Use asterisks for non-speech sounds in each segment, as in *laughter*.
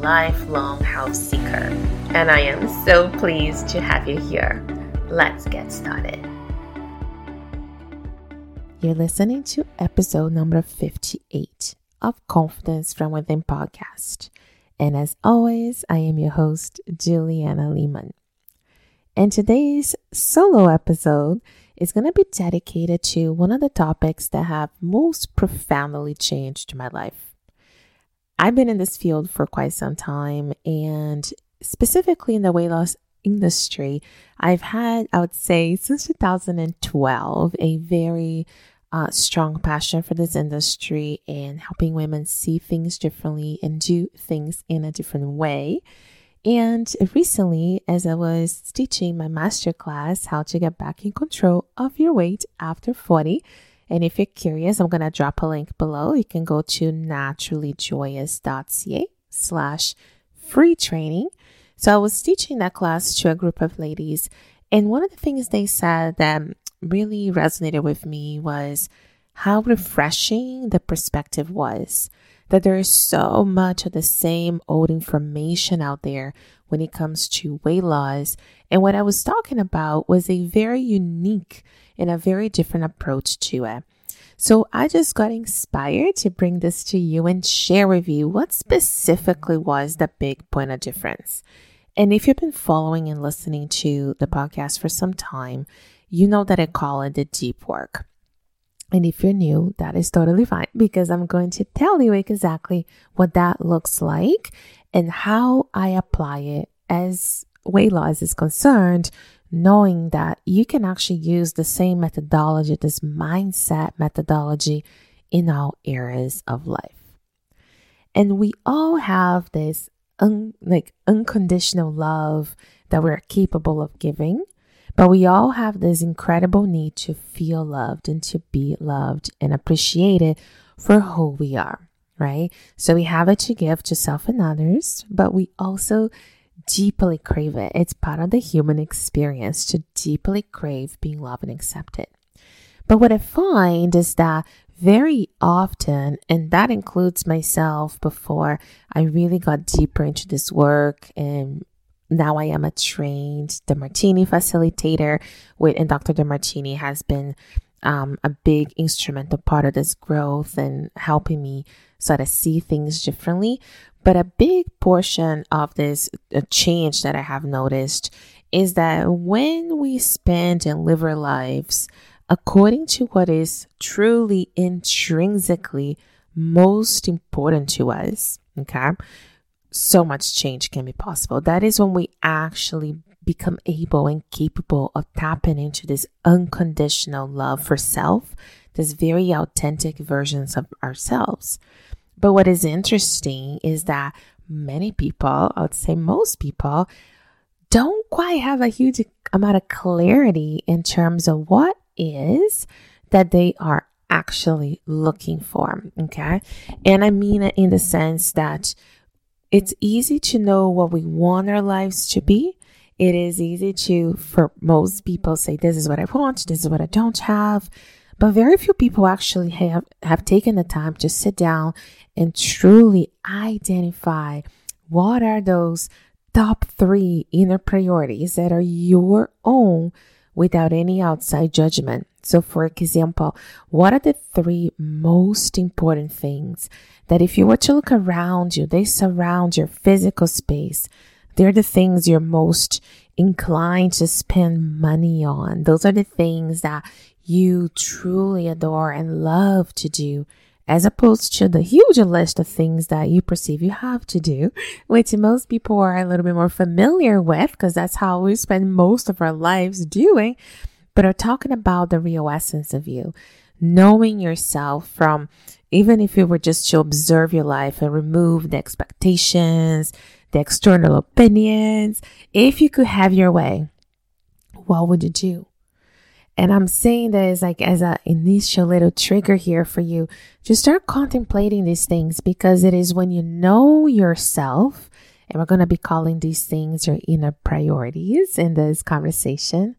lifelong house seeker. And I am so pleased to have you here. Let's get started. You're listening to episode number 58 of Confidence from Within podcast. And as always, I am your host, Juliana Lehman. And today's solo episode is going to be dedicated to one of the topics that have most profoundly changed my life. I've been in this field for quite some time, and specifically in the weight loss industry, I've had, I would say, since 2012, a very uh, strong passion for this industry and helping women see things differently and do things in a different way. And recently, as I was teaching my master class, How to Get Back in Control of Your Weight After 40, and if you're curious, I'm going to drop a link below. You can go to naturallyjoyous.ca slash free training. So I was teaching that class to a group of ladies. And one of the things they said that really resonated with me was how refreshing the perspective was that there is so much of the same old information out there when it comes to weight loss. And what I was talking about was a very unique and a very different approach to it. So I just got inspired to bring this to you and share with you what specifically was the big point of difference. And if you've been following and listening to the podcast for some time, you know that I call it the deep work. And if you're new, that is totally fine because I'm going to tell you exactly what that looks like and how I apply it as weight loss is concerned, knowing that you can actually use the same methodology, this mindset methodology in all areas of life. And we all have this un- like unconditional love that we're capable of giving but we all have this incredible need to feel loved and to be loved and appreciated for who we are, right? So we have it to give to self and others, but we also deeply crave it. It's part of the human experience to deeply crave being loved and accepted. But what I find is that very often, and that includes myself before I really got deeper into this work and now I am a trained Demartini facilitator with, and Dr. Demartini has been um, a big instrumental part of this growth and helping me sort of see things differently. But a big portion of this uh, change that I have noticed is that when we spend and live our lives according to what is truly intrinsically most important to us, okay, so much change can be possible. That is when we actually become able and capable of tapping into this unconditional love for self, this very authentic versions of ourselves. But what is interesting is that many people, I would say most people, don't quite have a huge amount of clarity in terms of what is that they are actually looking for. Okay. And I mean it in the sense that it's easy to know what we want our lives to be. It is easy to, for most people, say, This is what I want, this is what I don't have. But very few people actually have, have taken the time to sit down and truly identify what are those top three inner priorities that are your own without any outside judgment. So, for example, what are the three most important things that if you were to look around you, they surround your physical space? They're the things you're most inclined to spend money on. Those are the things that you truly adore and love to do as opposed to the huge list of things that you perceive you have to do, *laughs* which most people are a little bit more familiar with because that's how we spend most of our lives doing but are talking about the real essence of you, knowing yourself from even if you were just to observe your life and remove the expectations, the external opinions. If you could have your way, what would you do? And I'm saying that as like as an initial little trigger here for you, just start contemplating these things because it is when you know yourself, and we're going to be calling these things your inner priorities in this conversation.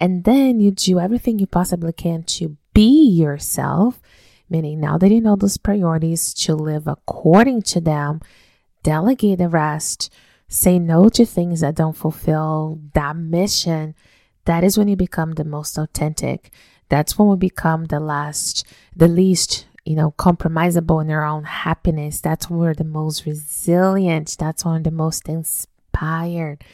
And then you do everything you possibly can to be yourself, meaning now that you know those priorities, to live according to them, delegate the rest, say no to things that don't fulfill that mission that is when you become the most authentic. That's when we become the last, the least, you know, compromisable in our own happiness. That's when we're the most resilient. That's when we're the most inspired.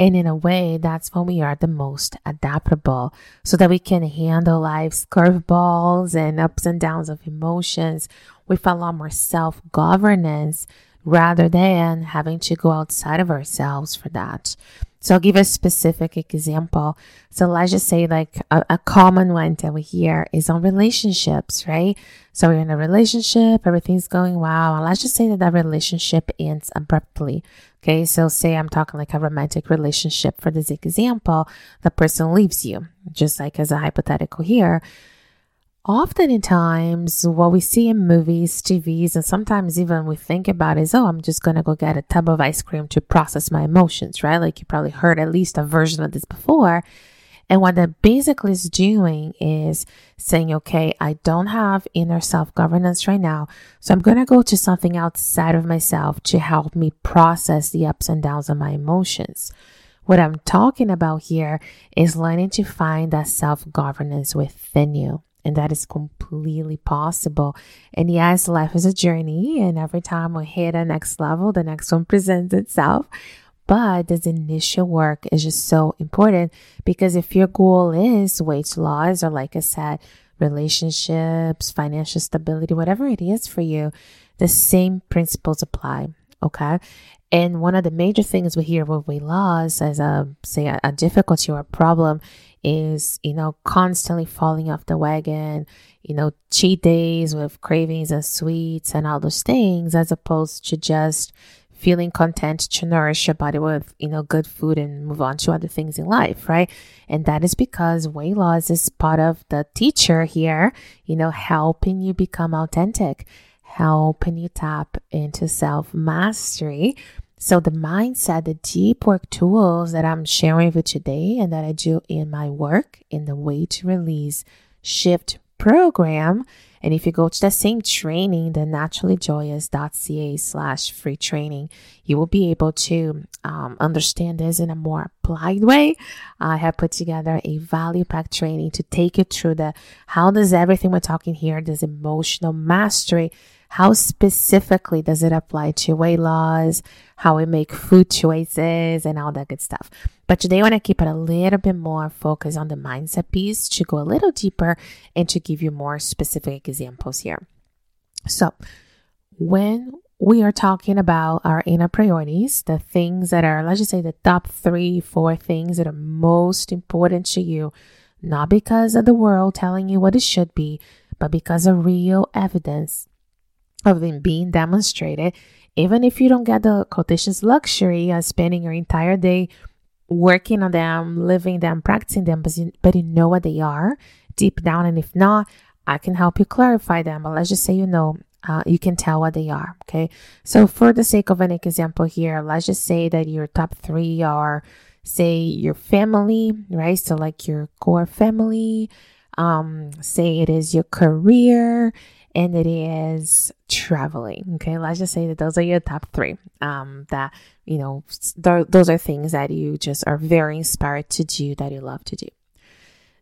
And in a way, that's when we are the most adaptable so that we can handle life's curveballs and ups and downs of emotions with a lot more self governance rather than having to go outside of ourselves for that. So I'll give a specific example. So let's just say like a, a, common one that we hear is on relationships, right? So we're in a relationship, everything's going well. And let's just say that that relationship ends abruptly. Okay. So say I'm talking like a romantic relationship for this example, the person leaves you, just like as a hypothetical here often in times what we see in movies tvs and sometimes even we think about is oh i'm just gonna go get a tub of ice cream to process my emotions right? Like you probably heard at least a version of this before. And what that basically is doing is saying okay i don't have inner self-governance right now so i'm gonna go to something outside of myself to help me process the ups and downs of my emotions. What I'm talking about here is learning to find that self governance within you. And that is completely possible. And yes, life is a journey. And every time we hit a next level, the next one presents itself. But this initial work is just so important because if your goal is weight loss, or like I said, relationships, financial stability, whatever it is for you, the same principles apply. Okay. And one of the major things we hear with weight loss as a, say, a, a difficulty or a problem is, you know, constantly falling off the wagon, you know, cheat days with cravings and sweets and all those things, as opposed to just feeling content to nourish your body with, you know, good food and move on to other things in life, right? And that is because weight loss is part of the teacher here, you know, helping you become authentic, helping you tap into self mastery so the mindset, the deep work tools that I'm sharing with you today and that I do in my work in the weight release shift program. And if you go to the same training, the naturallyjoyous.ca slash free training, you will be able to um, understand this in a more applied way. I have put together a value pack training to take you through the how does everything we're talking here, this emotional mastery how specifically does it apply to weight loss, how we make food choices, and all that good stuff. But today I want to keep it a little bit more focused on the mindset piece to go a little deeper and to give you more specific examples here. So, when we are talking about our inner priorities, the things that are, let's just say, the top three, four things that are most important to you, not because of the world telling you what it should be, but because of real evidence of them being demonstrated, even if you don't get the quotations luxury of spending your entire day working on them, living them, practicing them, but you, but you know what they are deep down. And if not, I can help you clarify them. But let's just say you know, uh, you can tell what they are. Okay. So, for the sake of an example here, let's just say that your top three are, say, your family, right? So, like your core family, um, say it is your career and it is traveling. Okay, let's just say that those are your top three. Um, that you know, th- those are things that you just are very inspired to do that you love to do.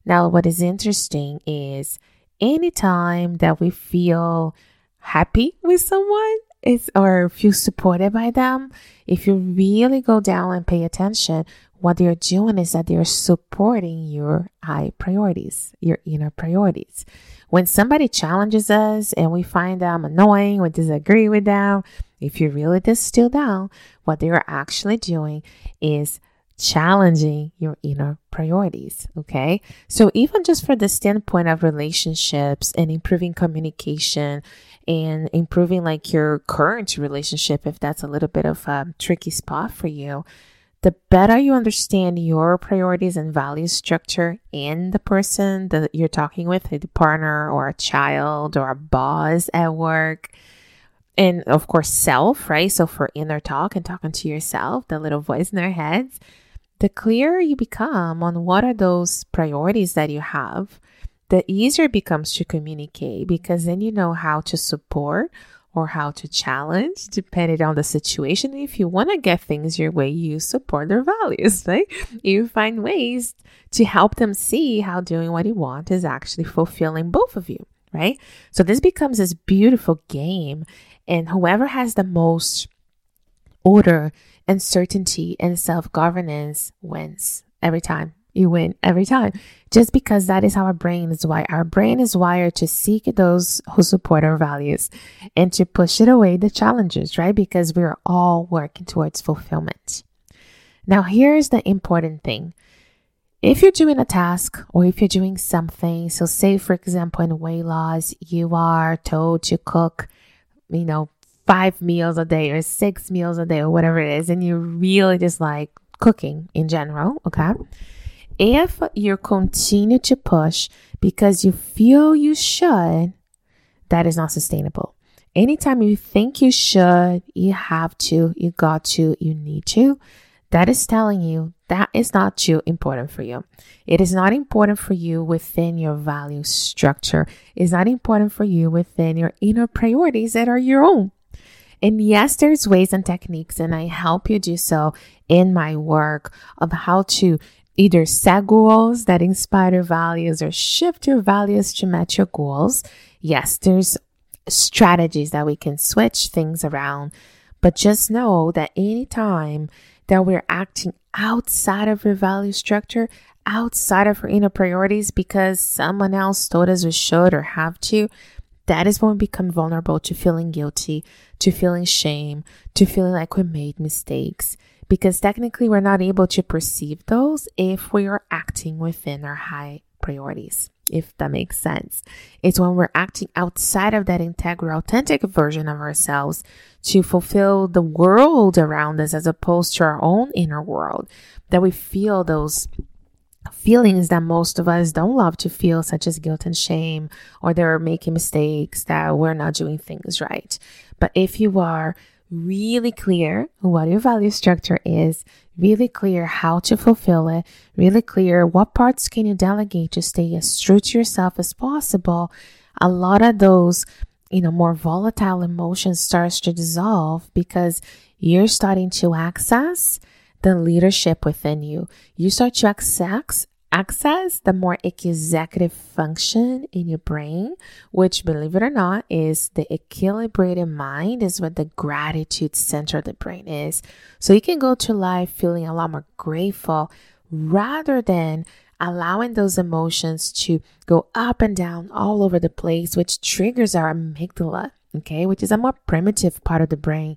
Now, what is interesting is anytime that we feel happy with someone, is or feel supported by them, if you really go down and pay attention, what they're doing is that they're supporting your high priorities, your inner priorities. When somebody challenges us and we find them annoying, we disagree with them, if you really distill down, what they are actually doing is challenging your inner priorities. Okay. So, even just for the standpoint of relationships and improving communication and improving like your current relationship, if that's a little bit of a tricky spot for you, the better you understand your priorities and value structure in the person that you're talking with, a partner or a child or a boss at work, and of course, self, right? So for inner talk and talking to yourself, the little voice in our heads, the clearer you become on what are those priorities that you have, the easier it becomes to communicate because then you know how to support or how to challenge depending on the situation. If you want to get things your way, you support their values, *laughs* right? You find ways to help them see how doing what you want is actually fulfilling both of you, right? So this becomes this beautiful game. And whoever has the most order and certainty and self governance wins every time you win every time. Just because that is how our brain is wired. Our brain is wired to seek those who support our values and to push it away the challenges, right? Because we are all working towards fulfillment. Now, here's the important thing. If you're doing a task or if you're doing something, so say for example in weight loss, you are told to cook, you know, five meals a day or six meals a day or whatever it is, and you really just like cooking in general, okay? If you continue to push because you feel you should, that is not sustainable. Anytime you think you should, you have to, you got to, you need to, that is telling you that is not too important for you. It is not important for you within your value structure. It's not important for you within your inner priorities that are your own. And yes, there's ways and techniques, and I help you do so in my work of how to either set goals that inspire your values or shift your values to match your goals. Yes, there's strategies that we can switch things around, but just know that anytime that we're acting outside of your value structure, outside of our inner priorities because someone else told us we should or have to, that is when we become vulnerable to feeling guilty, to feeling shame, to feeling like we made mistakes because technically we're not able to perceive those if we are acting within our high priorities, if that makes sense. It's when we're acting outside of that integral, authentic version of ourselves to fulfill the world around us as opposed to our own inner world that we feel those feelings that most of us don't love to feel, such as guilt and shame, or they're making mistakes, that we're not doing things right. But if you are really clear what your value structure is, really clear how to fulfill it, really clear what parts can you delegate to stay as true to yourself as possible, a lot of those, you know, more volatile emotions starts to dissolve because you're starting to access the leadership within you. You start to access access the more executive function in your brain, which, believe it or not, is the equilibrated mind, is what the gratitude center of the brain is. So you can go to life feeling a lot more grateful rather than allowing those emotions to go up and down all over the place, which triggers our amygdala, okay, which is a more primitive part of the brain.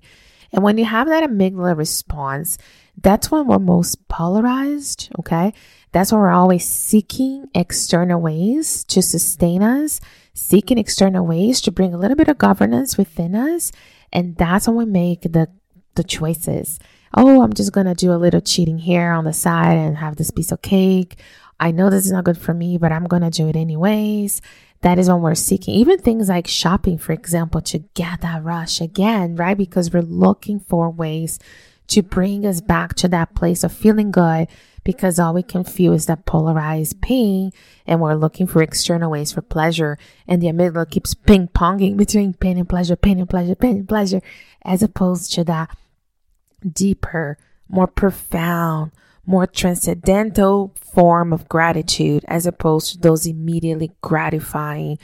And when you have that amygdala response, that's when we're most polarized, okay? That's when we're always seeking external ways to sustain us, seeking external ways to bring a little bit of governance within us. And that's when we make the, the choices. Oh, I'm just going to do a little cheating here on the side and have this piece of cake. I know this is not good for me, but I'm going to do it anyways. That is when we're seeking even things like shopping, for example, to get that rush again, right? Because we're looking for ways to bring us back to that place of feeling good because all we can feel is that polarized pain and we're looking for external ways for pleasure. And the amygdala keeps ping ponging between pain and pleasure, pain and pleasure, pain and pleasure, as opposed to that deeper, more profound, more transcendental form of gratitude as opposed to those immediately gratifying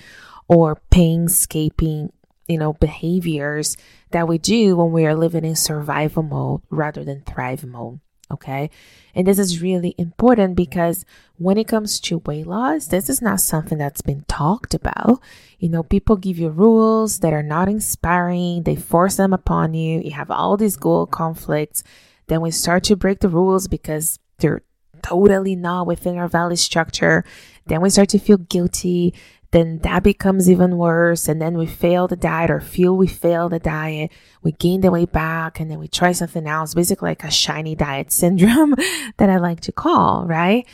or painscaping, you know, behaviors that we do when we are living in survival mode rather than thrive mode. Okay. And this is really important because when it comes to weight loss, this is not something that's been talked about. You know, people give you rules that are not inspiring, they force them upon you. You have all these goal conflicts. Then we start to break the rules because they're totally not within our value structure. Then we start to feel guilty. Then that becomes even worse. And then we fail the diet or feel we fail the diet. We gain the weight back and then we try something else, basically like a shiny diet *laughs* syndrome that I like to call, right?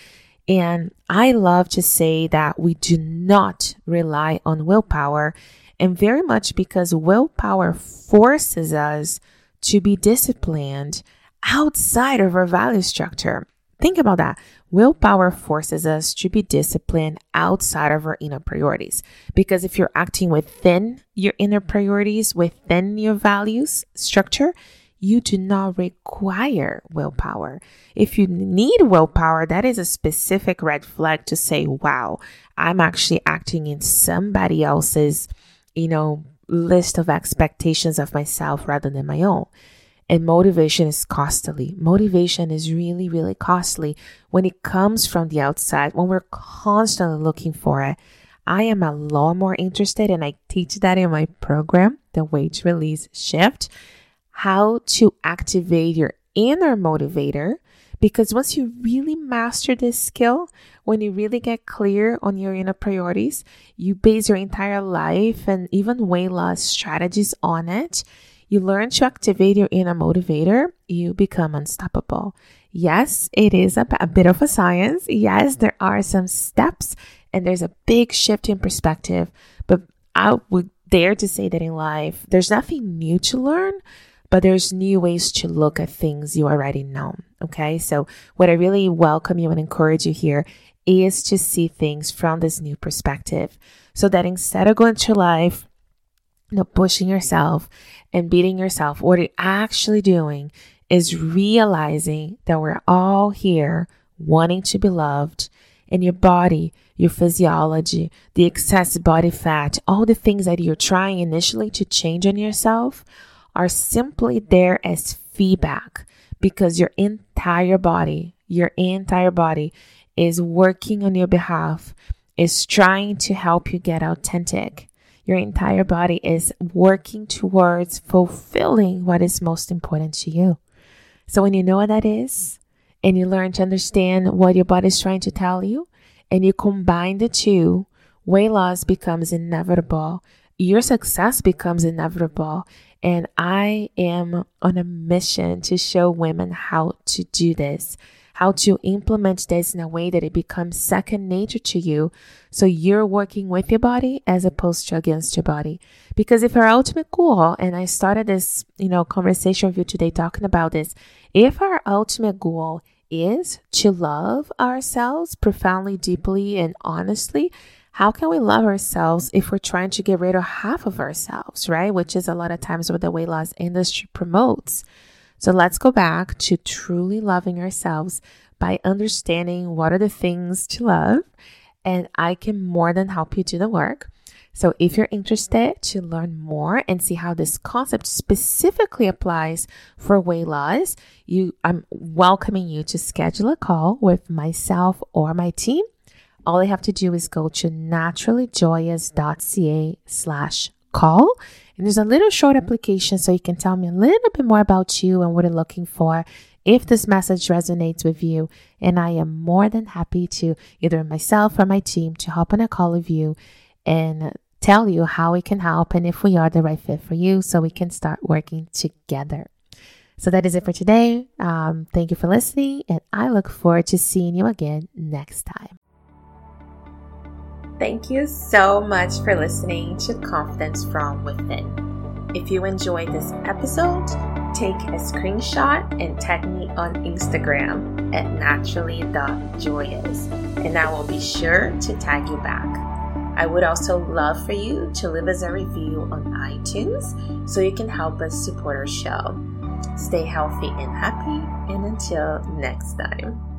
And I love to say that we do not rely on willpower and very much because willpower forces us to be disciplined outside of our value structure. Think about that. Willpower forces us to be disciplined outside of our inner priorities. Because if you're acting within your inner priorities, within your values structure, you do not require willpower. If you need willpower, that is a specific red flag to say, wow, I'm actually acting in somebody else's, you know, list of expectations of myself rather than my own. And motivation is costly. Motivation is really, really costly when it comes from the outside, when we're constantly looking for it. I am a lot more interested, and I teach that in my program, the Weight Release Shift, how to activate your inner motivator. Because once you really master this skill, when you really get clear on your inner priorities, you base your entire life and even weight loss strategies on it you learn to activate your inner motivator, you become unstoppable. Yes, it is a, a bit of a science. Yes, there are some steps and there's a big shift in perspective, but I would dare to say that in life, there's nothing new to learn, but there's new ways to look at things you already know. Okay. So what I really welcome you and encourage you here is to see things from this new perspective so that instead of going through life you know, pushing yourself and beating yourself, what you're actually doing is realizing that we're all here wanting to be loved and your body, your physiology, the excess body fat, all the things that you're trying initially to change on yourself are simply there as feedback because your entire body, your entire body is working on your behalf, is trying to help you get authentic your entire body is working towards fulfilling what is most important to you. So when you know what that is and you learn to understand what your body is trying to tell you and you combine the two, weight loss becomes inevitable. Your success becomes inevitable. And I am on a mission to show women how to do this how to implement this in a way that it becomes second nature to you. So you're working with your body as opposed to against your body. Because if our ultimate goal, and I started this, you know, conversation with you today talking about this, if our ultimate goal is to love ourselves profoundly, deeply, and honestly, how can we love ourselves if we're trying to get rid of half of ourselves, right? Which is a lot of times what the weight loss industry promotes. So let's go back to truly loving ourselves by understanding what are the things to love. And I can more than help you do the work. So if you're interested to learn more and see how this concept specifically applies for weight loss, you I'm welcoming you to schedule a call with myself or my team. All you have to do is go to naturallyjoyous.ca slash call and there's a little short application so you can tell me a little bit more about you and what you're looking for if this message resonates with you. And I am more than happy to either myself or my team to hop on a call with you and tell you how we can help and if we are the right fit for you so we can start working together. So that is it for today. Um, thank you for listening, and I look forward to seeing you again next time. Thank you so much for listening to Confidence from Within. If you enjoyed this episode, take a screenshot and tag me on Instagram at naturally.joyous, and I will be sure to tag you back. I would also love for you to leave us a review on iTunes so you can help us support our show. Stay healthy and happy, and until next time.